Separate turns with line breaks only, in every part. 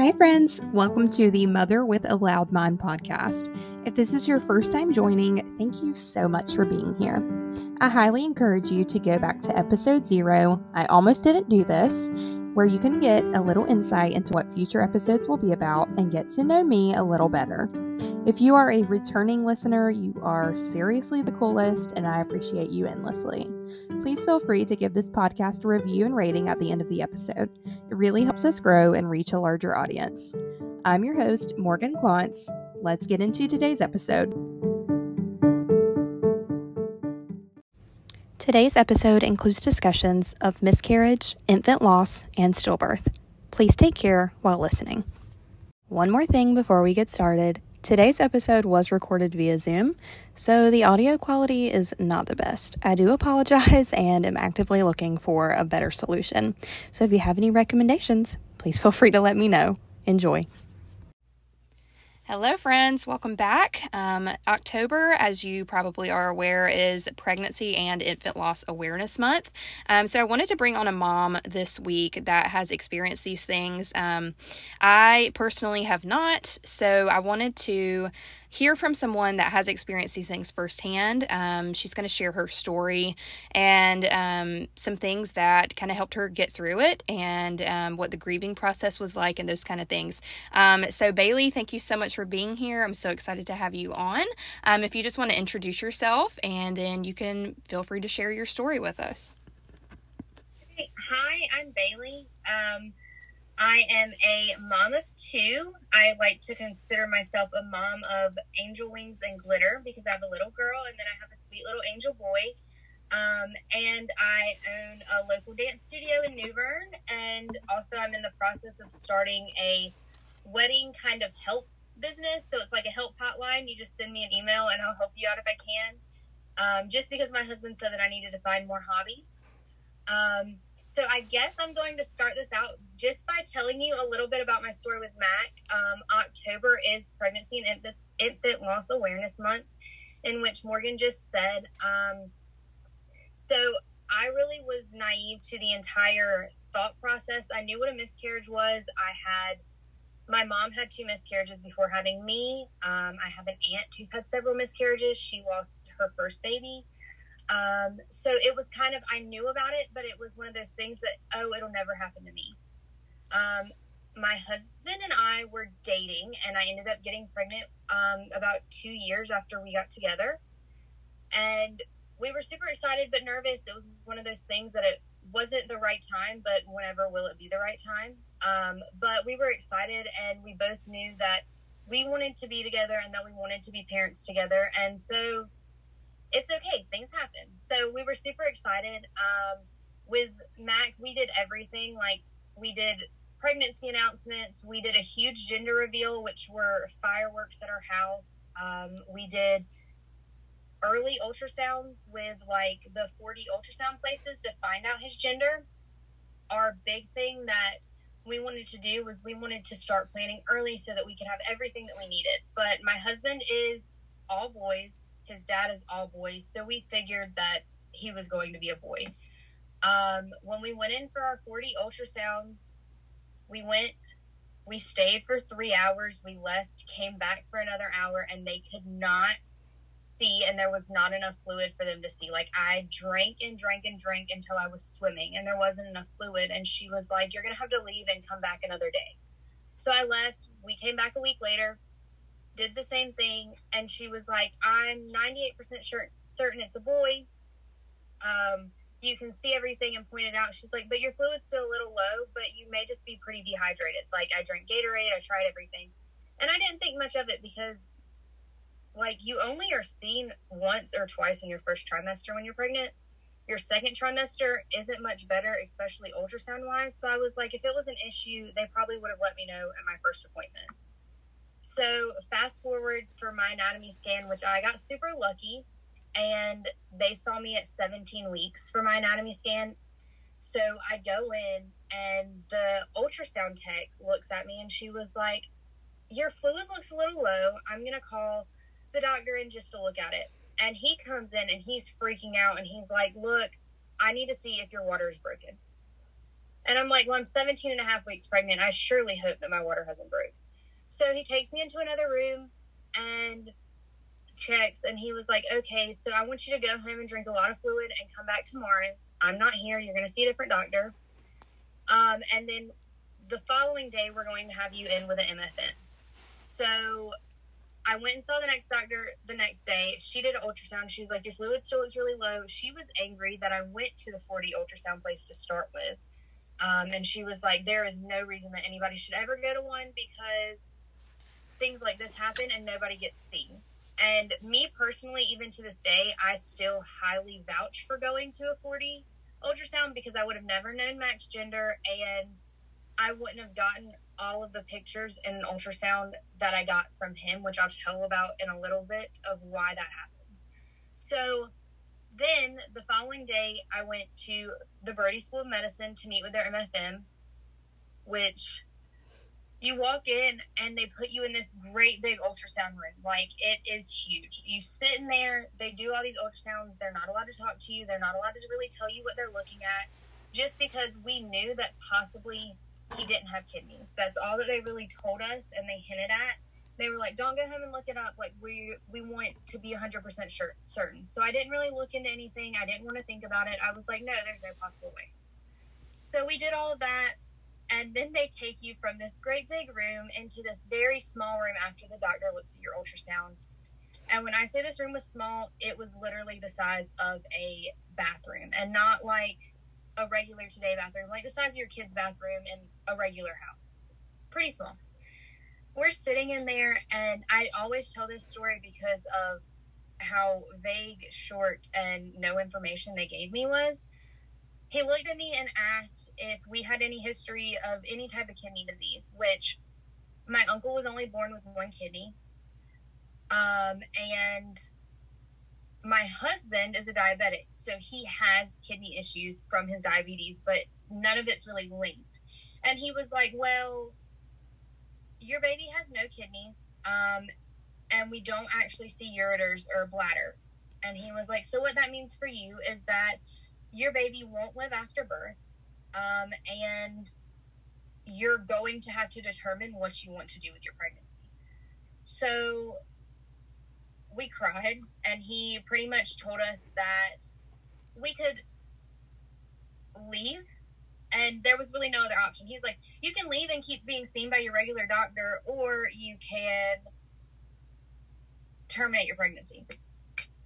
Hi, friends. Welcome to the Mother with a Loud Mind podcast. If this is your first time joining, thank you so much for being here. I highly encourage you to go back to episode zero. I almost didn't do this, where you can get a little insight into what future episodes will be about and get to know me a little better. If you are a returning listener, you are seriously the coolest, and I appreciate you endlessly. Please feel free to give this podcast a review and rating at the end of the episode. It really helps us grow and reach a larger audience. I'm your host, Morgan Klontz. Let's get into today's episode. Today's episode includes discussions of miscarriage, infant loss, and stillbirth. Please take care while listening. One more thing before we get started Today's episode was recorded via Zoom, so the audio quality is not the best. I do apologize and am actively looking for a better solution. So if you have any recommendations, please feel free to let me know. Enjoy. Hello, friends. Welcome back. Um, October, as you probably are aware, is Pregnancy and Infant Loss Awareness Month. Um, so, I wanted to bring on a mom this week that has experienced these things. Um, I personally have not, so I wanted to hear from someone that has experienced these things firsthand. Um, she's going to share her story and um, some things that kind of helped her get through it and um, what the grieving process was like and those kind of things. Um, so, Baylee, thank you so much for being here. I'm so excited to have you on. Um, if you just want to introduce yourself and then you can feel free to share your story with us.
Hi, I'm Baylee. Um, I am a mom of two. I like to consider myself a mom of angel wings and glitter because I have a little girl and then I have a sweet little angel boy. Um, and I own a local dance studio in New Bern. And also, I'm in the process of starting a wedding kind of help business. So it's like a help hotline. You just send me an email and I'll help you out if I can. Um, just because my husband said that I needed to find more hobbies. Um, so I guess I'm going to start this out just by telling you a little bit about my story with Mac. Um, October is Pregnancy and Infant, Loss Awareness Month, in which Morgan just said. Um, so I really was naive to the entire thought process. I knew what a miscarriage was. I had my mom had two miscarriages before having me. Um, I have an aunt who's had several miscarriages. She lost her first baby. Um, so it was kind of, I knew about it, but it was one of those things that, oh, it'll never happen to me. Um, my husband and I were dating, and I ended up getting pregnant um, about two years after we got together. And we were super excited but nervous. It was one of those things that it wasn't the right time, but whenever will it be the right time? Um, but we were excited, and we both knew that we wanted to be together and that we wanted to be parents together. And so it's okay. Things happen. So we were super excited. Um, with Mac, we did everything. Like we did pregnancy announcements. We did a huge gender reveal, which were fireworks at our house. Um, we did early ultrasounds with like the 4D ultrasound places to find out his gender. Our big thing that we wanted to do was we wanted to start planning early so that we could have everything that we needed. But my husband is all boys his dad is all boys, so we figured that he was going to be a boy. Um, when we went in for our 4D ultrasounds, we went, we stayed for three hours, we left, came back for another hour, and they could not see, and there was not enough fluid for them to see. Like, I drank and drank and drank until I was swimming, and there wasn't enough fluid. And she was like, You're going to have to leave and come back another day. So I left. We came back a week later did the same thing, and she was like, "I'm 98% sure certain it's a boy." Um, you can see everything and pointed out. She's like, "But your fluid's still a little low, but you may just be pretty dehydrated." Like I drank Gatorade, I tried everything, and I didn't think much of it because, like, you only are seen once or twice in your first trimester when you're pregnant. Your second trimester isn't much better, especially ultrasound wise. So I was like, if it was an issue, they probably would have let me know at my first appointment. So fast forward for my anatomy scan, which I got super lucky, and they saw me at 17 weeks for my anatomy scan. So I go in, and the ultrasound tech looks at me, and she was like, "Your fluid looks a little low. I'm gonna call the doctor in just to look at it." And he comes in, and he's freaking out, and he's like, "Look, I need to see if your water is broken." And I'm like, well, I'm 17 and a half weeks pregnant. I surely hope that my water hasn't broke. So he takes me into another room and checks. And he was like, okay, so I want you to go home and drink a lot of fluid and come back tomorrow. I'm not here. You're going to see a different doctor. Um, and then the following day, we're going to have you in with an MFM. So I went and saw the next doctor the next day. She did an ultrasound. She was like, Your fluid still looks really low. She was angry that I went to the 4D ultrasound place to start with. Um, and she was like, There is no reason that anybody should ever go to one because things like this happen and nobody gets seen. And me personally, even to this day, I still highly vouch for going to a 4D ultrasound because I would have never known Mac's gender and I wouldn't have gotten all of the pictures in an ultrasound that I got from him, which I'll tell about in a little bit of why that happens. So then the following day, I went to the Brody School of Medicine to meet with their MFM, which you walk in and they put you in this great big ultrasound room. Like it is huge. You sit in there, they do all these ultrasounds. They're not allowed to talk to you, they're not allowed to really tell you what they're looking at just because we knew that possibly he didn't have kidneys. That's all that they really told us and they hinted at. They were like, "Don't go home and look it up. Like we we want to be 100% sure, certain." So I didn't really look into anything. I didn't want to think about it. I was like, "No, there's no possible way." So we did all of that and then they take you from this great big room into this very small room after the doctor looks at your ultrasound. And when I say this room was small, it was literally the size of a bathroom and not like a regular today bathroom, like the size of your kid's bathroom in a regular house. Pretty small. We're sitting in there, and I always tell this story because of how vague, short, and no information they gave me was. He looked at me and asked if we had any history of any type of kidney disease, which my uncle was only born with one kidney. Um, and my husband is a diabetic, so he has kidney issues from his diabetes, but none of it's really linked. And he was like, Well, your baby has no kidneys, um, and we don't actually see ureters or bladder. And he was like, So, what that means for you is that your baby won't live after birth, um, and you're going to have to determine what you want to do with your pregnancy. So, we cried and he pretty much told us that we could leave and there was really no other option. He was like, you can leave and keep being seen by your regular doctor, or you can terminate your pregnancy.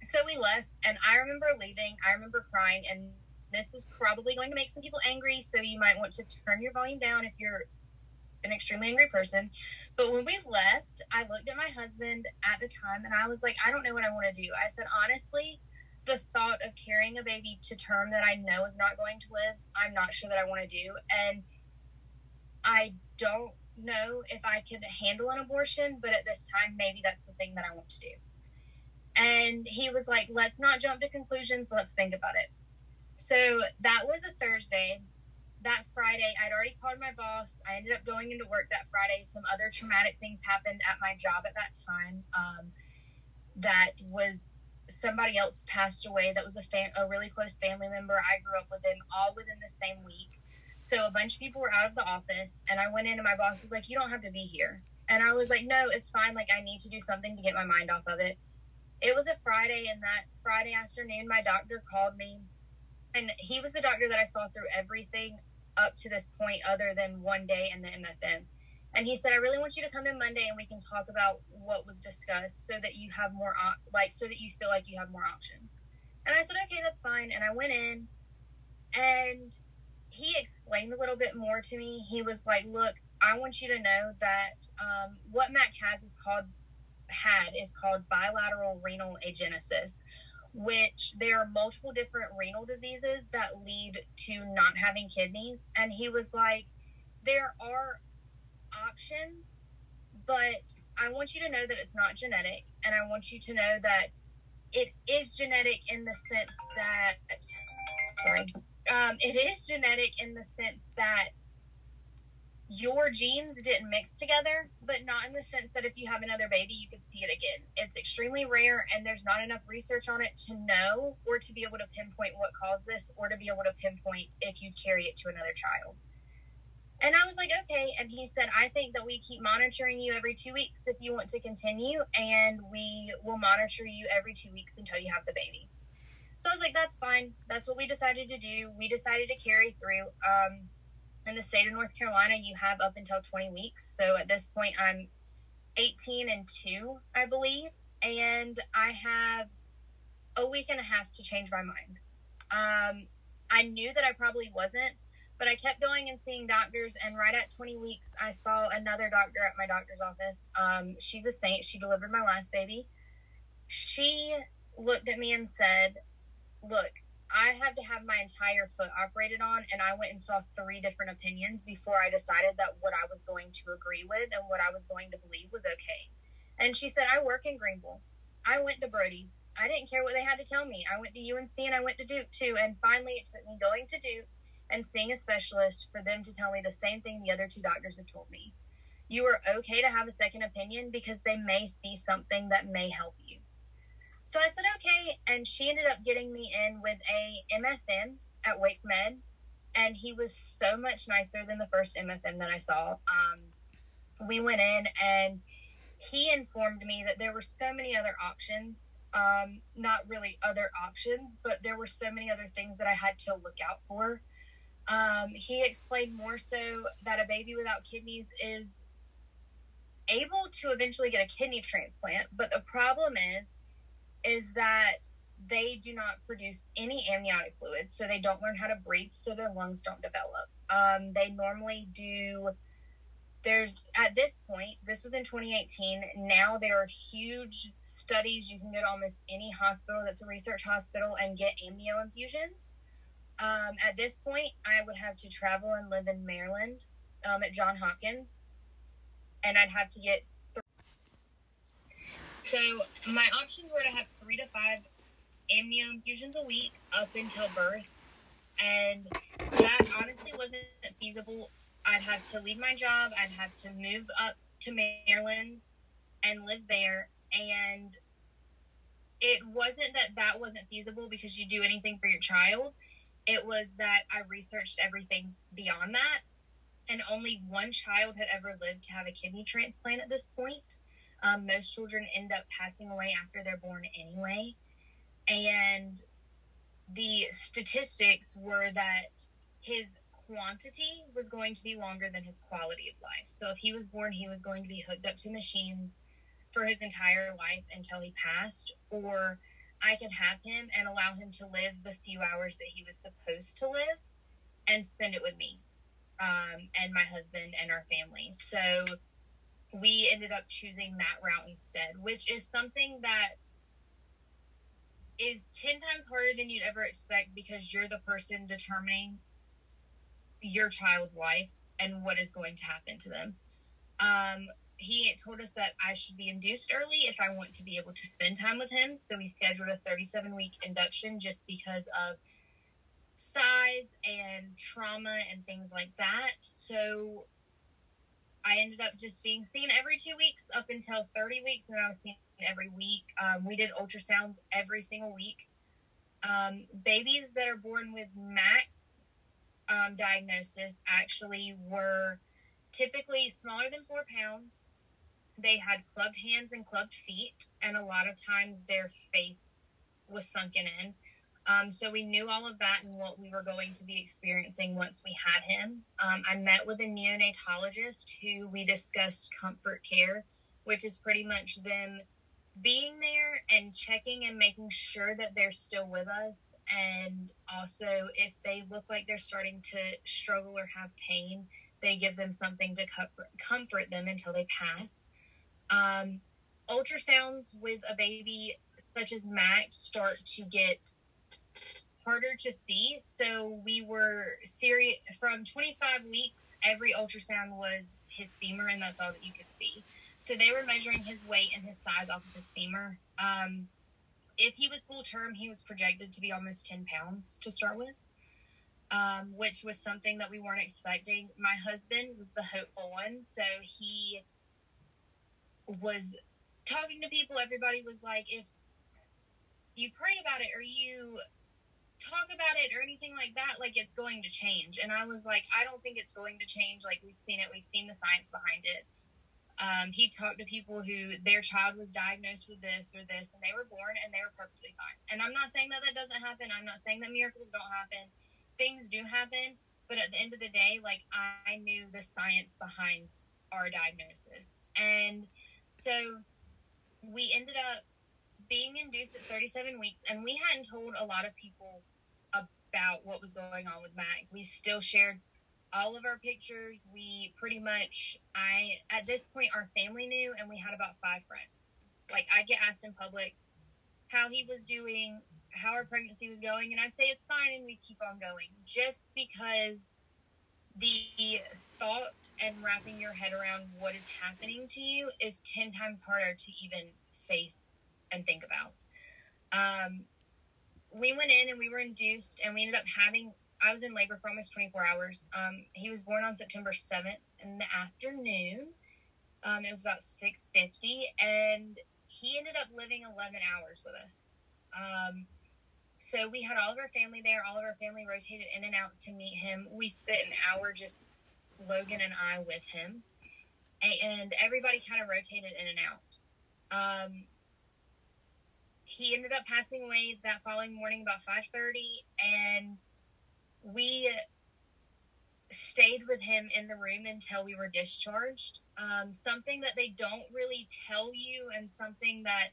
So we left, and I remember leaving. I remember crying, and this is probably going to make some people angry, so you might want to turn your volume down if you're an extremely angry person. But when we left, I looked at my husband at the time and I was like, I don't know what I want to do. I said, honestly, the thought of carrying a baby to term that I know is not going to live, I'm not sure that I want to do. And I don't know if I can handle an abortion, but at this time, maybe that's the thing that I want to do. And he was like, let's not jump to conclusions, let's think about it. So that was a Thursday that Friday, I'd already called my boss. I ended up going into work that Friday. Some other traumatic things happened at my job at that time. Um, that was somebody else passed away. That was a fam- a really close family member. I grew up with them all within the same week. So a bunch of people were out of the office, and I went in, and my boss was like, "You don't have to be here." And I was like, "No, it's fine. Like I need to do something to get my mind off of it." It was a Friday, and that Friday afternoon, my doctor called me and he was the doctor that I saw through everything up to this point other than one day in the MFM. And he said, I really want you to come in Monday and we can talk about what was discussed so that you have more, op- like, so that you feel like you have more options. And I said, okay, that's fine. And I went in and he explained a little bit more to me. He was like, look, I want you to know that um, what Mac has is called, had is called bilateral renal agenesis which there are multiple different renal diseases that lead to not having kidneys. And he was like, there are options, but I want you to know that it's not genetic. And I want you to know that it is genetic in the sense that, sorry, um, it is genetic in the sense that your genes didn't mix together, but not in the sense that if you have another baby, you could see it again. It's extremely rare, and there's not enough research on it to know or to be able to pinpoint what caused this or to be able to pinpoint if you carry it to another child. And I was like, okay. And he said, I think that we keep monitoring you every two weeks if you want to continue, and we will monitor you every two weeks until you have the baby. So I was like, that's fine. That's what we decided to do. We decided to carry through. Um, in the state of North Carolina, you have up until 20 weeks. So at this point, I'm 18 and 2, I believe. And I have a week and a half to change my mind. Um, I knew that I probably wasn't, but I kept going and seeing doctors. And right at 20 weeks, I saw another doctor at my doctor's office. Um, she's a saint. She delivered my last baby. She looked at me and said, Look, I had to have my entire foot operated on, and I went and saw three different opinions before I decided that what I was going to agree with and what I was going to believe was okay. And she said, I work in Greenville. I went to Brody. I didn't care what they had to tell me. I went to UNC and I went to Duke too. And finally, it took me going to Duke and seeing a specialist for them to tell me the same thing the other two doctors have told me. You are okay to have a second opinion because they may see something that may help you. So I said, okay. And she ended up getting me in with a MFM at WakeMed. And he was so much nicer than the first MFM that I saw. Um, we went in and he informed me that there were so many other options. Um, not really other options, but there were so many other things that I had to look out for. Um, he explained more so that a baby without kidneys is able to eventually get a kidney transplant, but the problem is is that they do not produce any amniotic fluid, so they don't learn how to breathe, so their lungs don't develop. Um, they normally do. There's at this point, this was in 2018. Now there are huge studies. You can go to almost any hospital that's a research hospital and get amnio infusions. Um, at this point, I would have to travel and live in Maryland um, at John Hopkins, and I'd have to get so my options were to have three to five amnio infusions a week up until birth, and that honestly wasn't feasible. I'd have to leave my job. I'd have to move up to Maryland and live there, and it wasn't that that wasn't feasible because you do anything for your child. It was that I researched everything beyond that, and only one child had ever lived to have a kidney transplant at this point. Um, most children end up passing away after they're born anyway. And the statistics were that his quantity was going to be longer than his quality of life. So if he was born, he was going to be hooked up to machines for his entire life until he passed, or I could have him and allow him to live the few hours that he was supposed to live and spend it with me um, and my husband and our family. So we ended up choosing that route instead, which is something that is 10 times harder than you'd ever expect because you're the person determining your child's life and what is going to happen to them. Um, he told us that I should be induced early if I want to be able to spend time with him. So we scheduled a 37 week induction just because of size and trauma and things like that. So I ended up just being seen every two weeks up until 30 weeks, and I was seen every week. Um, we did ultrasounds every single week. Um, babies that are born with Mac's um, diagnosis actually were typically smaller than four pounds. They had clubbed hands and clubbed feet, and a lot of times their face was sunken in. Um, so we knew all of that and what we were going to be experiencing once we had him. Um, I met with a neonatologist who we discussed comfort care, which is pretty much them being there and checking and making sure that they're still with us. And also, if they look like they're starting to struggle or have pain, they give them something to comfort, them until they pass. Um, ultrasounds with a baby such as Mac's start to get harder to see. So we were serious from 25 weeks. Every ultrasound was his femur, and that's all that you could see. So they were measuring his weight and his size off of his femur. Um, if he was full term, he was projected to be almost 10 pounds to start with, um, which was something that we weren't expecting. My husband was the hopeful one, so he was talking to people. Everybody was like, if you pray about it or you talk about it or anything like that like it's going to change. And i was like i don't think it's going to change. Like we've seen it. We've seen the science behind it. Um, he talked to people who their child was diagnosed with this or this and they were born and they were perfectly fine. And i'm not saying that that doesn't happen. I'm not saying that miracles don't happen. Things do happen. But at the end of the day like i knew the science behind our diagnosis. And so we ended up being induced at 37 weeks, and we hadn't told a lot of people about what was going on with Mac. We still shared all of our pictures. We pretty much, I, at this point, our family knew, and we had about five friends. Like, I'd get asked in public how he was doing, how our pregnancy was going, and I'd say it's fine, and we'd keep on going. Just because the thought and wrapping your head around what is happening to you is 10 times harder to even face and think about. Um, we went in and we were induced, and we ended up having. I was in labor for almost 24 hours. Um, he was born on September 7th in the afternoon. Um, it was about 6:50, and he ended up living 11 hours with us. Um, so we had all of our family there. All of our family rotated in and out to meet him. We spent an hour just Logan and I with him, and everybody kind of rotated in and out. Um, he ended up passing away that following morning about 5.30 and we stayed with him in the room until we were discharged. Um, something that they don't really tell you and something that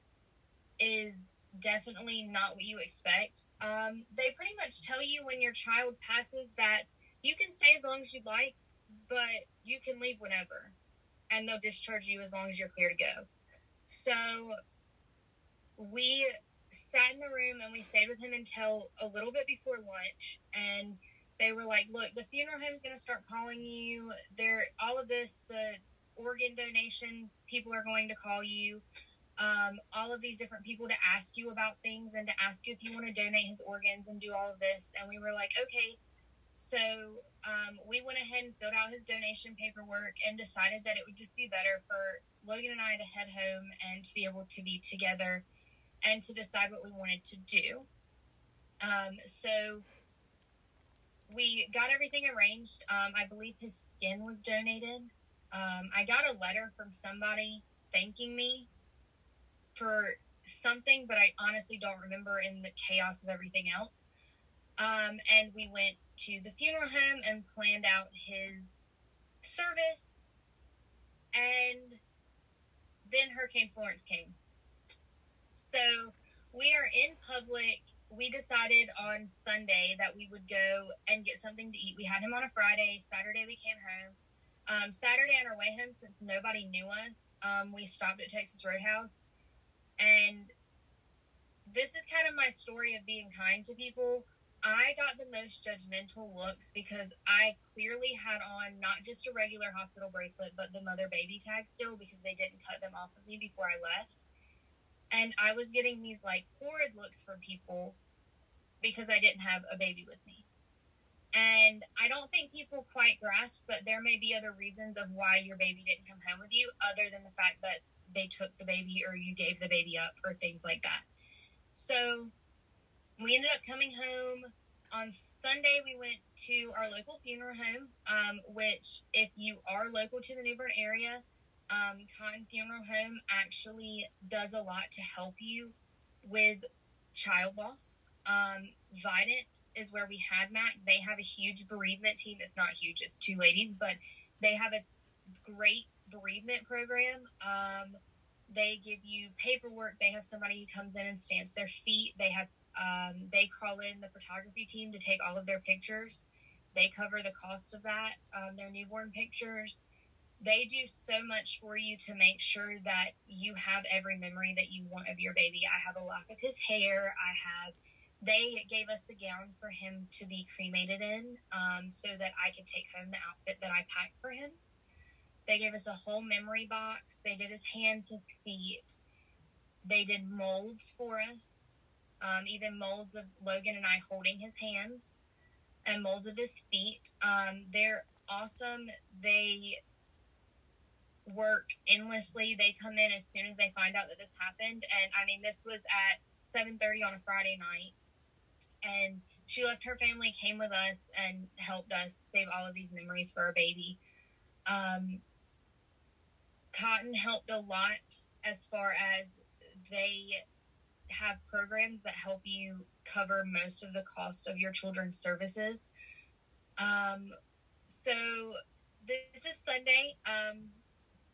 is definitely not what you expect. Um, they pretty much tell you when your child passes that you can stay as long as you'd like but you can leave whenever and they'll discharge you as long as you're clear to go. So we sat in the room and we stayed with him until a little bit before lunch and they were like look the funeral home is going to start calling you. There all of this the organ donation people are going to call you. Um, all of these different people to ask you about things and to ask you if you want to donate his organs and do all of this. And we were like okay. So um, we went ahead and filled out his donation paperwork and decided that it would just be better for logan and i to head home and to be able to be together and to decide what we wanted to do. Um, so we got everything arranged. Um, I believe his skin was donated. Um, I got a letter from somebody thanking me for something, but I honestly don't remember in the chaos of everything else. Um, and we went to the funeral home and planned out his service. And then Hurricane Florence came. So we are in public. We decided on Sunday that we would go and get something to eat. We had him on a Friday. Saturday we came home. Um, Saturday on our way home, since nobody knew us, um, we stopped at Texas Roadhouse. And this is kind of my story of being kind to people. I got the most judgmental looks because I clearly had on not just a regular hospital bracelet, but the mother baby tag still because they didn't cut them off of me before I left. And I was getting these like horrid looks from people because I didn't have a baby with me. And I don't think people quite grasp, that there may be other reasons of why your baby didn't come home with you, other than the fact that they took the baby or you gave the baby up or things like that. So we ended up coming home on Sunday. We went to our local funeral home, um, which, if you are local to the New Bern area, um, Cotten Funeral Home actually does a lot to help you with child loss. Um, Vidant is where we had Mac. They have a huge bereavement team. It's not huge, it's two ladies, but they have a great bereavement program. Um, they give you paperwork. They have somebody who comes in and stamps their feet. They have um, they call in the photography team to take all of their pictures. They cover the cost of that. Um, their newborn pictures they do so much for you to make sure that you have every memory that you want of your baby. I have a lock of his hair. I have, they gave us a gown for him to be cremated in um, so that I could take home the outfit that I packed for him. They gave us a whole memory box. They did his hands, his feet. They did molds for us, um, even molds of Logan and I holding his hands and molds of his feet. Um, they're awesome. They work endlessly. They come in as soon as they find out that this happened. And I mean, this was at 7:30 on a Friday night, and she left her family, came with us, and helped us save all of these memories for our baby. Um, Cotten helped a lot as far as they have programs that help you cover most of the cost of your children's services. Um, so this is Sunday. Um,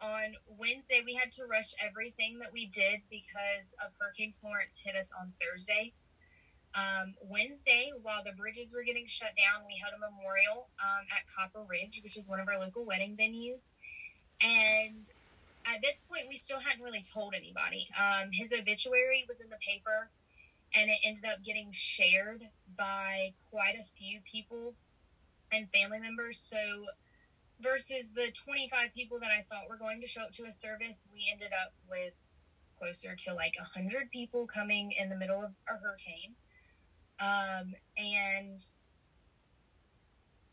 on Wednesday, we had to rush everything that we did because of Hurricane Florence hit us on Thursday. Um, Wednesday, while the bridges were getting shut down, we held a memorial um, at Copper Ridge, which is one of our local wedding venues. And at this point, we still hadn't really told anybody. Um, his obituary was in the paper, and it ended up getting shared by quite a few people and family members. So, versus the 25 people that I thought were going to show up to a service, we ended up with closer to like 100 people coming in the middle of a hurricane. Um, and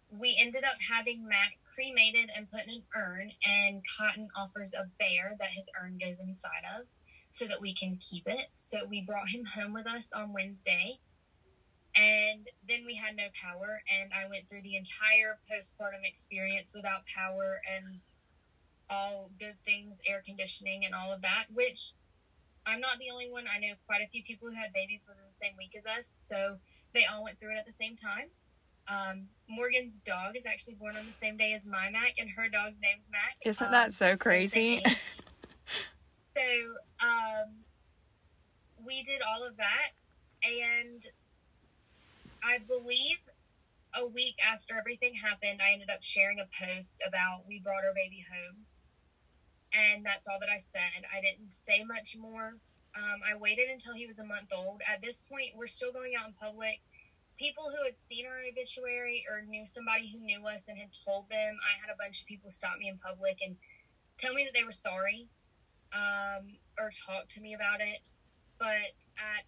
we ended up having Mac cremated and put in an urn, and Cotten offers a bear that his urn goes inside of so that we can keep it. So we brought him home with us on Wednesday. And then we had no power, and I went through the entire postpartum experience without power and all good things, air conditioning, and all of that, which I'm not the only one. I know quite a few people who had babies within the same week as us, so they all went through it at the same time. Um, Morgan's dog is actually born on the same day as my Mac, and her dog's name's Mac.
Isn't
um,
that so crazy?
so um, we did all of that, and I believe a week after everything happened, I ended up sharing a post about we brought our baby home. And that's all that I said. I didn't say much more. Um, I waited until he was a month old. At this point, we're still going out in public. People who had seen our obituary or knew somebody who knew us and had told them, I had a bunch of people stop me in public and tell me that they were sorry um, or talk to me about it. But at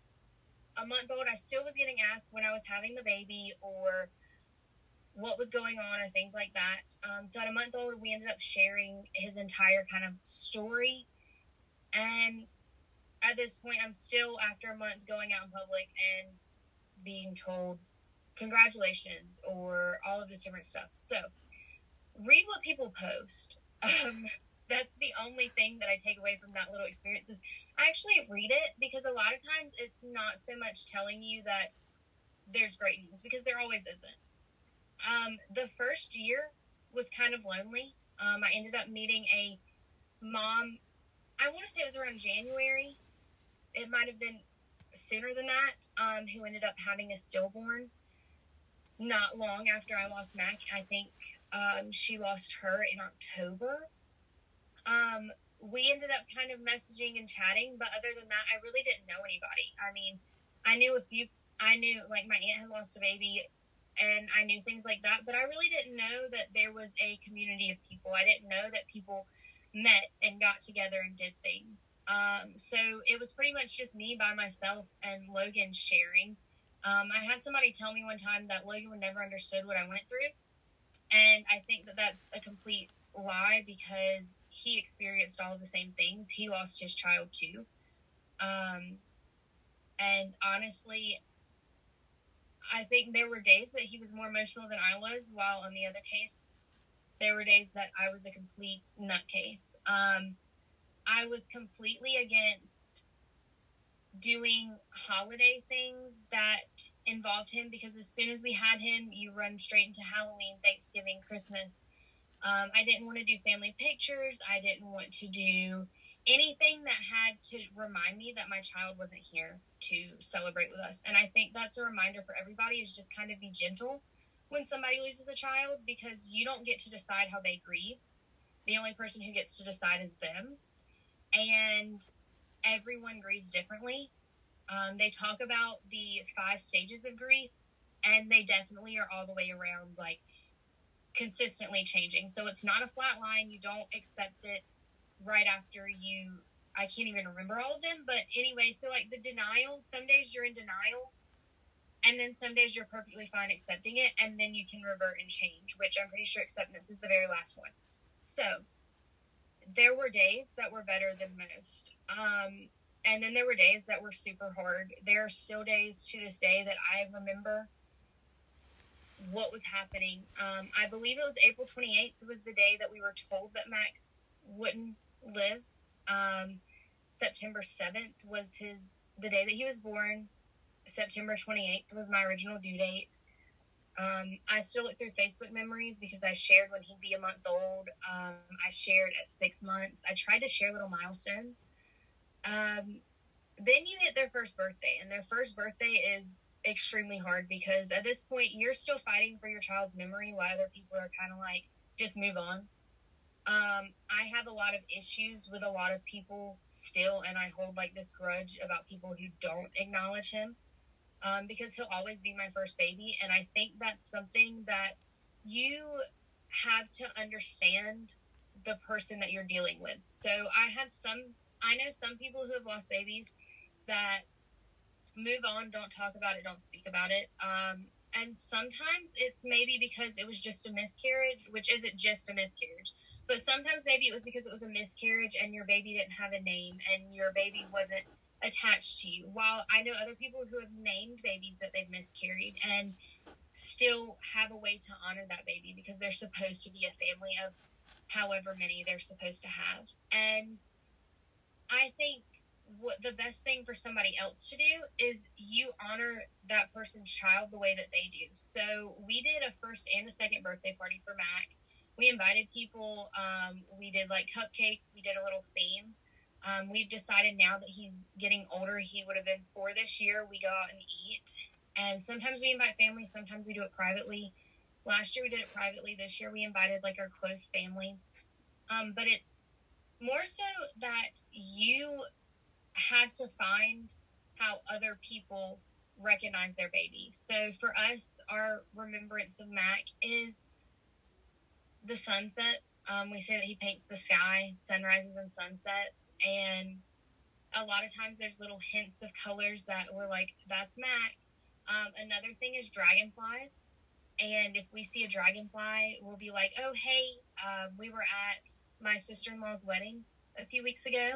a month old, I still was getting asked when I was having the baby or what was going on or things like that. Um, so at a month old, we ended up sharing his entire kind of story. And at this point, I'm still, after a month, going out in public and being told, congratulations, or all of this different stuff. So read what people post. Um, that's the only thing that I take away from that little experience is actually read it because a lot of times it's not so much telling you that there's great news because there always isn't. Um, the first year was kind of lonely. Um, I ended up meeting a mom. I want to say it was around January. It might have been sooner than that. Um, who ended up having a stillborn. Not long after I lost Mac, I think um, she lost her in October. We ended up kind of messaging and chatting, but other than that, I really didn't know anybody. I mean, I knew a few. I knew like my aunt had lost a baby and I knew things like that, but I really didn't know that there was a community of people. I didn't know that people met and got together and did things. Um, so it was pretty much just me by myself and Logan sharing. Um, I had somebody tell me one time that Logan would never understood what I went through, and I think that that's a complete lie because he experienced all of the same things. He lost his child too. Um, and honestly, I think there were days that he was more emotional than I was, while on the other case, there were days that I was a complete nutcase. Um, I was completely against doing holiday things that involved him because as soon as we had him, you run straight into Halloween, Thanksgiving, Christmas. Um, I didn't want to do family pictures. I didn't want to do anything that had to remind me that my child wasn't here to celebrate with us. And I think that's a reminder for everybody is just kind of be gentle when somebody loses a child because you don't get to decide how they grieve. The only person who gets to decide is them. And everyone grieves differently. Um, they talk about the five stages of grief, and they definitely are all the way around, like consistently changing. So it's not a flat line. You don't accept it right after you I can't even remember all of them, but anyway, so like the denial, some days you're in denial and then some days you're perfectly fine accepting it and then you can revert and change, which I'm pretty sure acceptance is the very last one. So there were days that were better than most. Um and then there were days that were super hard. There are still days to this day that I remember what was happening. Um, I believe it was April 28th was the day that we were told that Mac wouldn't live. Um, September 7th was his the day that he was born. September 28th was my original due date. Um, I still look through Facebook memories because I shared when he'd be a month old. Um, I shared at six months. I tried to share little milestones. Um, then you hit their first birthday, and their first birthday is extremely hard because at this point you're still fighting for your child's memory while other people are kind of like just move on. Um, i have a lot of issues with a lot of people still and i hold like this grudge about people who don't acknowledge him um, because he'll always be my first baby and i think that's something that you have to understand the person that you're dealing with. So i have some i know some people who have lost babies that move on, don't talk about it, don't speak about it. Um, and sometimes it's maybe because it was just a miscarriage, which isn't just a miscarriage, but sometimes maybe it was because it was a miscarriage and your baby didn't have a name and your baby wasn't attached to you. While I know other people who have named babies that they've miscarried and still have a way to honor that baby because they're supposed to be a family of however many they're supposed to have. And I think what the best thing for somebody else to do is you honor that person's child the way that they do. So we did a first and a second birthday party for Mac. We invited people. Um, we did like cupcakes. We did a little theme. Um, we've decided now that he's getting older, he would have been four this year. We go out and eat, and sometimes we invite family. Sometimes we do it privately. Last year we did it privately. This year we invited like our close family. Um, but it's more so that you had to find how other people recognize their baby. So for us, our remembrance of Mac is the sunsets. Um, we say that he paints the sky, sunrises and sunsets, and a lot of times there's little hints of colors that we're like, that's Mac. Um, another thing is dragonflies. And if we see a dragonfly, we'll be like, oh, hey, uh, we were at my sister in law's wedding a few weeks ago,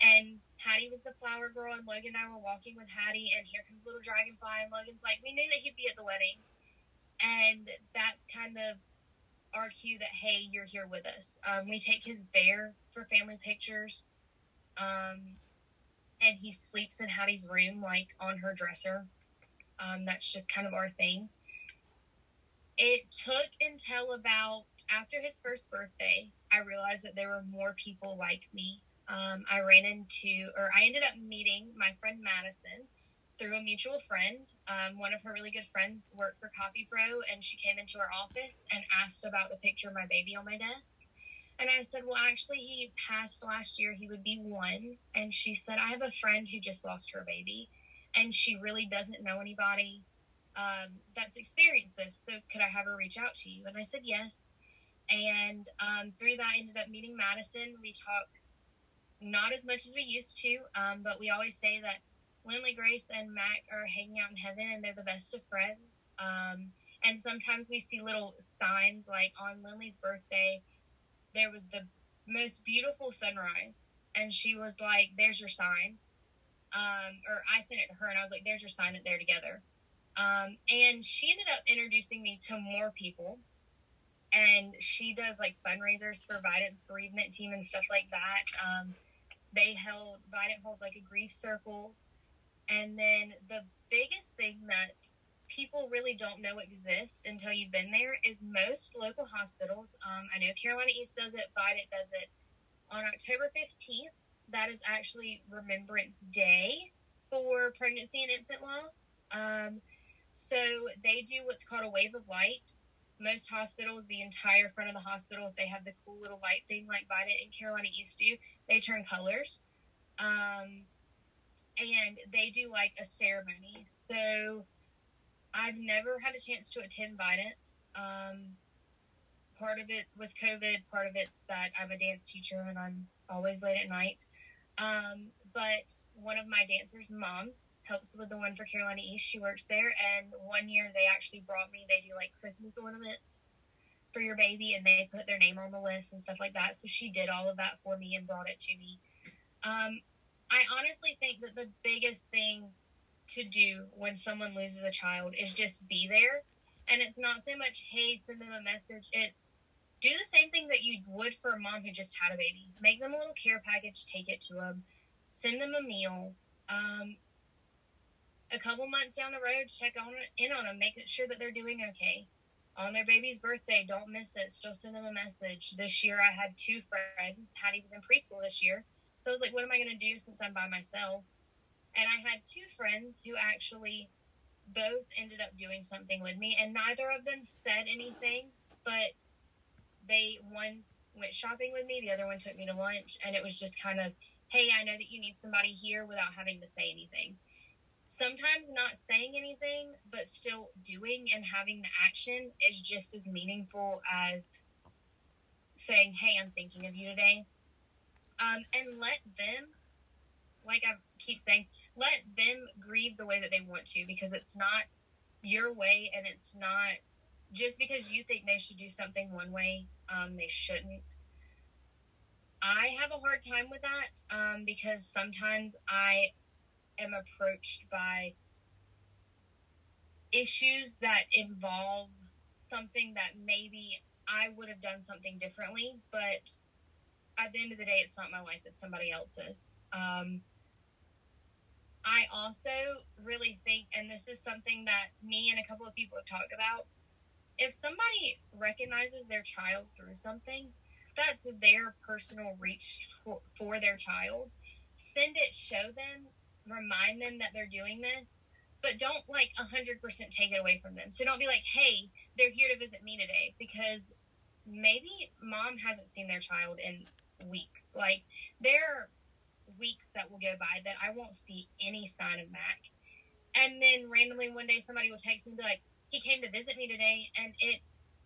and Hattie was the flower girl, and Logan and I were walking with Hattie, and here comes little dragonfly, and Logan's like, we knew that he'd be at the wedding, and that's kind of our cue that hey, you're here with us. Um, we take his bear for family pictures, um, and he sleeps in Hattie's room, like on her dresser. Um, that's just kind of our thing. It took until about after his first birthday, I realized that there were more people like me um, I ran into, or I ended up meeting my friend Madison through a mutual friend. Um, one of her really good friends worked for Copy Pro, and she came into our office and asked about the picture of my baby on my desk. And I said, Well, actually, he passed last year. He would be one. And she said, I have a friend who just lost her baby, and she really doesn't know anybody um, that's experienced this. So, could I have her reach out to you? And I said, Yes. And um, through that, I ended up meeting Madison. We talked not as much as we used to, um, but we always say that Lindley Grace and Mac are hanging out in heaven and they're the best of friends. Um, and sometimes we see little signs like on Lindley's birthday, there was the most beautiful sunrise. And she was like, There's your sign. Um, or I sent it to her and I was like, There's your sign that they're together. Um, and she ended up introducing me to more people. And she does like fundraisers for Vidant's bereavement team and stuff like that. They held Vidant holds like a grief circle, and then the biggest thing that people really don't know exist until you've been there is most local hospitals. Um, I know Carolina East does it, Vidant does it. On October 15th, that is actually Remembrance Day for pregnancy and infant loss. Um, so they do what's called a wave of light. Most hospitals, the entire front of the hospital, if they have the cool little light thing like Vidant and Carolina East do, they turn colors. Um, and they do like a ceremony. So I've never had a chance to attend Vidant's. Um, part of it was COVID, part of it's that I'm a dance teacher and I'm always late at night. Um, but one of my dancers' moms helps with the one for Carolina East. She works there, and one year they actually brought me. They do like Christmas ornaments for your baby, and they put their name on the list and stuff like that. So she did all of that for me and brought it to me. Um, I honestly think that the biggest thing to do when someone loses a child is just be there And it's not so much, hey, send them a message. It's do the same thing that you would for a mom who just had a baby. Make them a little care package, take it to them, send them a meal. Um, a couple months down the road, to check on in on them, make sure that they're doing okay. On their baby's birthday, don't miss it. Still send them a message. This year, I had two friends. Hattie was in preschool this year, so I was like, "What am I going to do since I'm by myself?" And I had two friends who actually both ended up doing something with me, and neither of them said anything, but they one went shopping with me, the other one took me to lunch, and it was just kind of, hey, I know that you need somebody here without having to say anything. Sometimes not saying anything, but still doing and having the action is just as meaningful as saying, hey, I'm thinking of you today. Um, and let them, like I keep saying, let them grieve the way that they want to because it's not your way and it's not just because you think they should do something one way, um, they shouldn't. I have a hard time with that um, because sometimes I am approached by issues that involve something that maybe I would have done something differently, but at the end of the day, it's not my life, it's somebody else's. Um, I also really think, and this is something that me and a couple of people have talked about, if somebody recognizes their child through something, that's their personal reach for, for their child. Send it, show them, remind them that they're doing this, but don't like 100% take it away from them. So don't be like, hey, they're here to visit me today because maybe mom hasn't seen their child in weeks. Like, there are weeks that will go by that I won't see any sign of Mac. And then randomly one day somebody will text me and be like, he came to visit me today. And it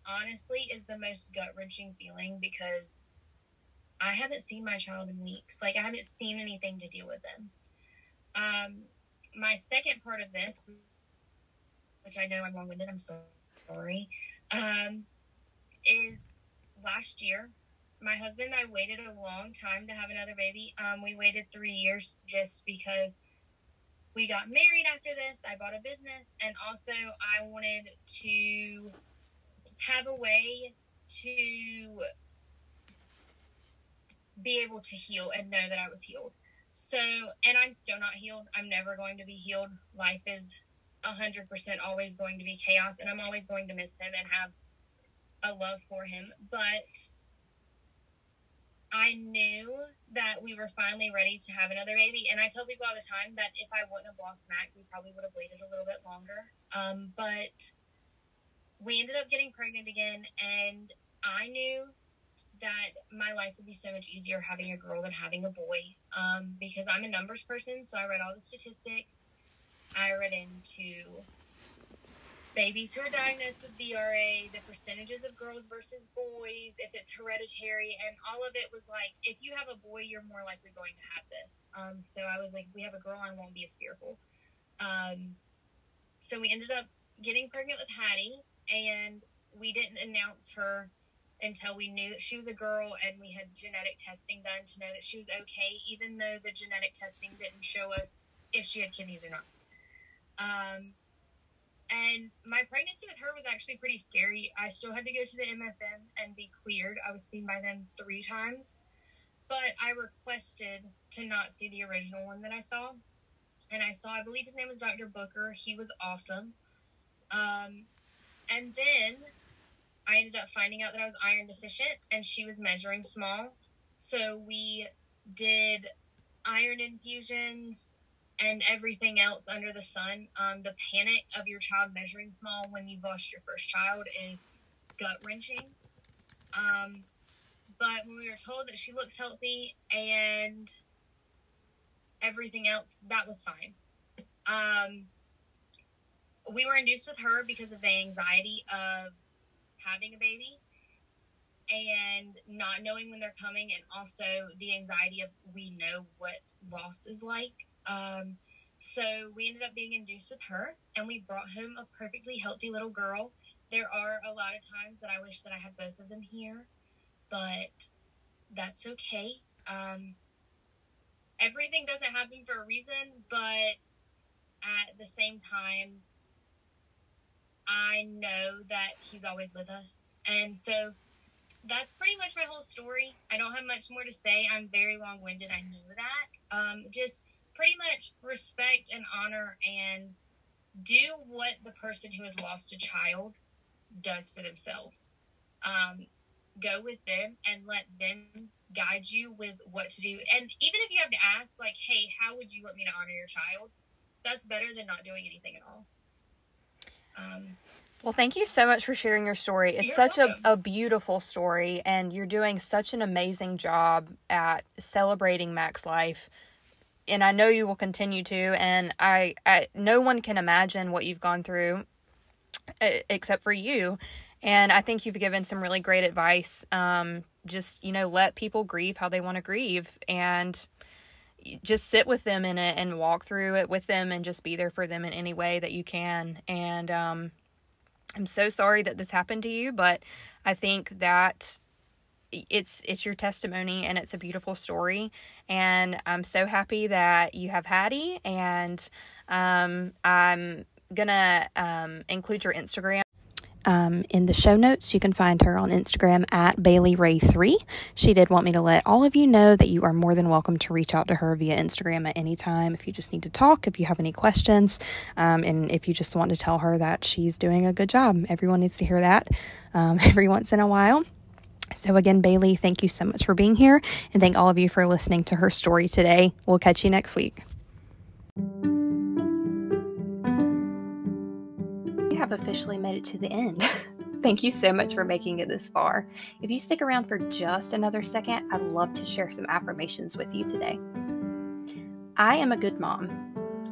honestly is the most gut wrenching feeling because I haven't seen my child in weeks. Like, I haven't seen anything to deal with them. Um, my second part of this, which I know I'm long winded, I'm so sorry, um, is last year my husband and I waited a long time to have another baby. Um, we waited three years just because we got married after this. I bought a business, and also I wanted to have a way to be able to heal and know that I was healed. So, and I'm still not healed. I'm never going to be healed. Life is 100% always going to be chaos, and I'm always going to miss him and have a love for him. But I knew that we were finally ready to have another baby. And I tell people all the time that if I wouldn't have lost Mac, we probably would have waited a little bit longer. Um, but we ended up getting pregnant again. And I knew that my life would be so much easier having a girl than having a boy um, because I'm a numbers person. So I read all the statistics. I read into babies who are diagnosed with BRA, the percentages of girls versus boys, if it's hereditary, and all of it was like, if you have a boy, you're more likely going to have this. Um, so I was like, we have a girl, I won't be as fearful. Um, so we ended up getting pregnant with Hattie, and we didn't announce her until we knew that she was a girl and we had genetic testing done to know that she was okay, even though the genetic testing didn't show us if she had kidneys or not. Um, and my pregnancy with her was actually pretty scary. I still had to go to the MFM and be cleared. I was seen by them three times, but I requested to not see the original one that I saw. And I saw, I believe his name was Dr. Booker. He was awesome. Um, and then I ended up finding out that I was iron deficient and she was measuring small. So we did iron infusions, and everything else under the sun. Um, the panic of your child measuring small when you've lost your first child is gut wrenching. Um, but when we were told that she looks healthy and everything else, that was fine. Um, we were induced with her because of the anxiety of having a baby and not knowing when they're coming, and also the anxiety of we know what loss is like. Um, so we ended up being induced with her, and we brought home a perfectly healthy little girl. There are a lot of times that I wish that I had both of them here, but that's okay. Um, everything doesn't happen for a reason, but at the same time, I know that He's always with us. And so that's pretty much my whole story. I don't have much more to say. I'm very long winded. I know that. Um, just pretty much respect and honor and do what the person who has lost a child does for themselves. Um, go with them and let them guide you with what to do. And even if you have to ask, like, hey, how would you want me to honor your child? That's better than not doing anything at all. Um,
well, thank you so much for sharing your story. It's such a, a beautiful story, and you're doing such an amazing job at celebrating Mac's life. And I know you will continue to. And I, I no one can imagine what you've gone through except for you. And I think you've given some really great advice. Um, just, you know, let people grieve how they want to grieve and just sit with them in it and walk through it with them and just be there for them in any way that you can. And um, I'm so sorry that this happened to you, but I think that it's it's your testimony and it's a beautiful story and I'm so happy that you have Hattie and um, I'm gonna um, include your Instagram um, in the show notes. You can find her on Instagram at Baylee Ray 3 She did want me to let all of you know that you are more than welcome to reach out to her via Instagram at any time if you just need to talk, if you have any questions, um, and if you just want to tell her that she's doing a good job. Everyone needs to hear that um, every once in a while. So, again, Baylee, thank you so much for being here, and thank all of you for listening to her story today. We'll catch you next week. Have officially made it to the end. Thank you so much for making it this far. If you stick around for just another second, I'd love to share some affirmations with you today. I am a good mom.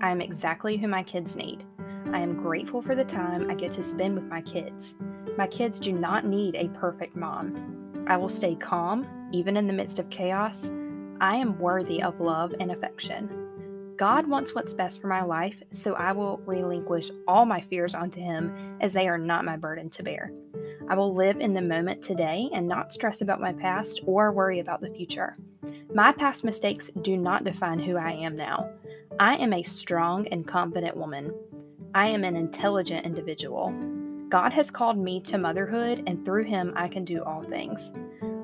I am exactly who my kids need. I am grateful for the time I get to spend with my kids. My kids do not need a perfect mom. I will stay calm, even in the midst of chaos. I am worthy of love and affection. God wants what's best for my life, so I will relinquish all my fears onto Him as they are not my burden to bear. I will live in the moment today and not stress about my past or worry about the future. My past mistakes do not define who I am now. I am a strong and confident woman. I am an intelligent individual. God has called me to motherhood, and through Him, I can do all things.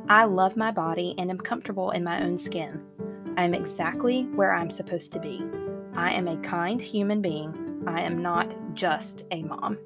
I love my body and am comfortable in my own skin. I am exactly where I'm supposed to be. I am a kind human being. I am not just a mom.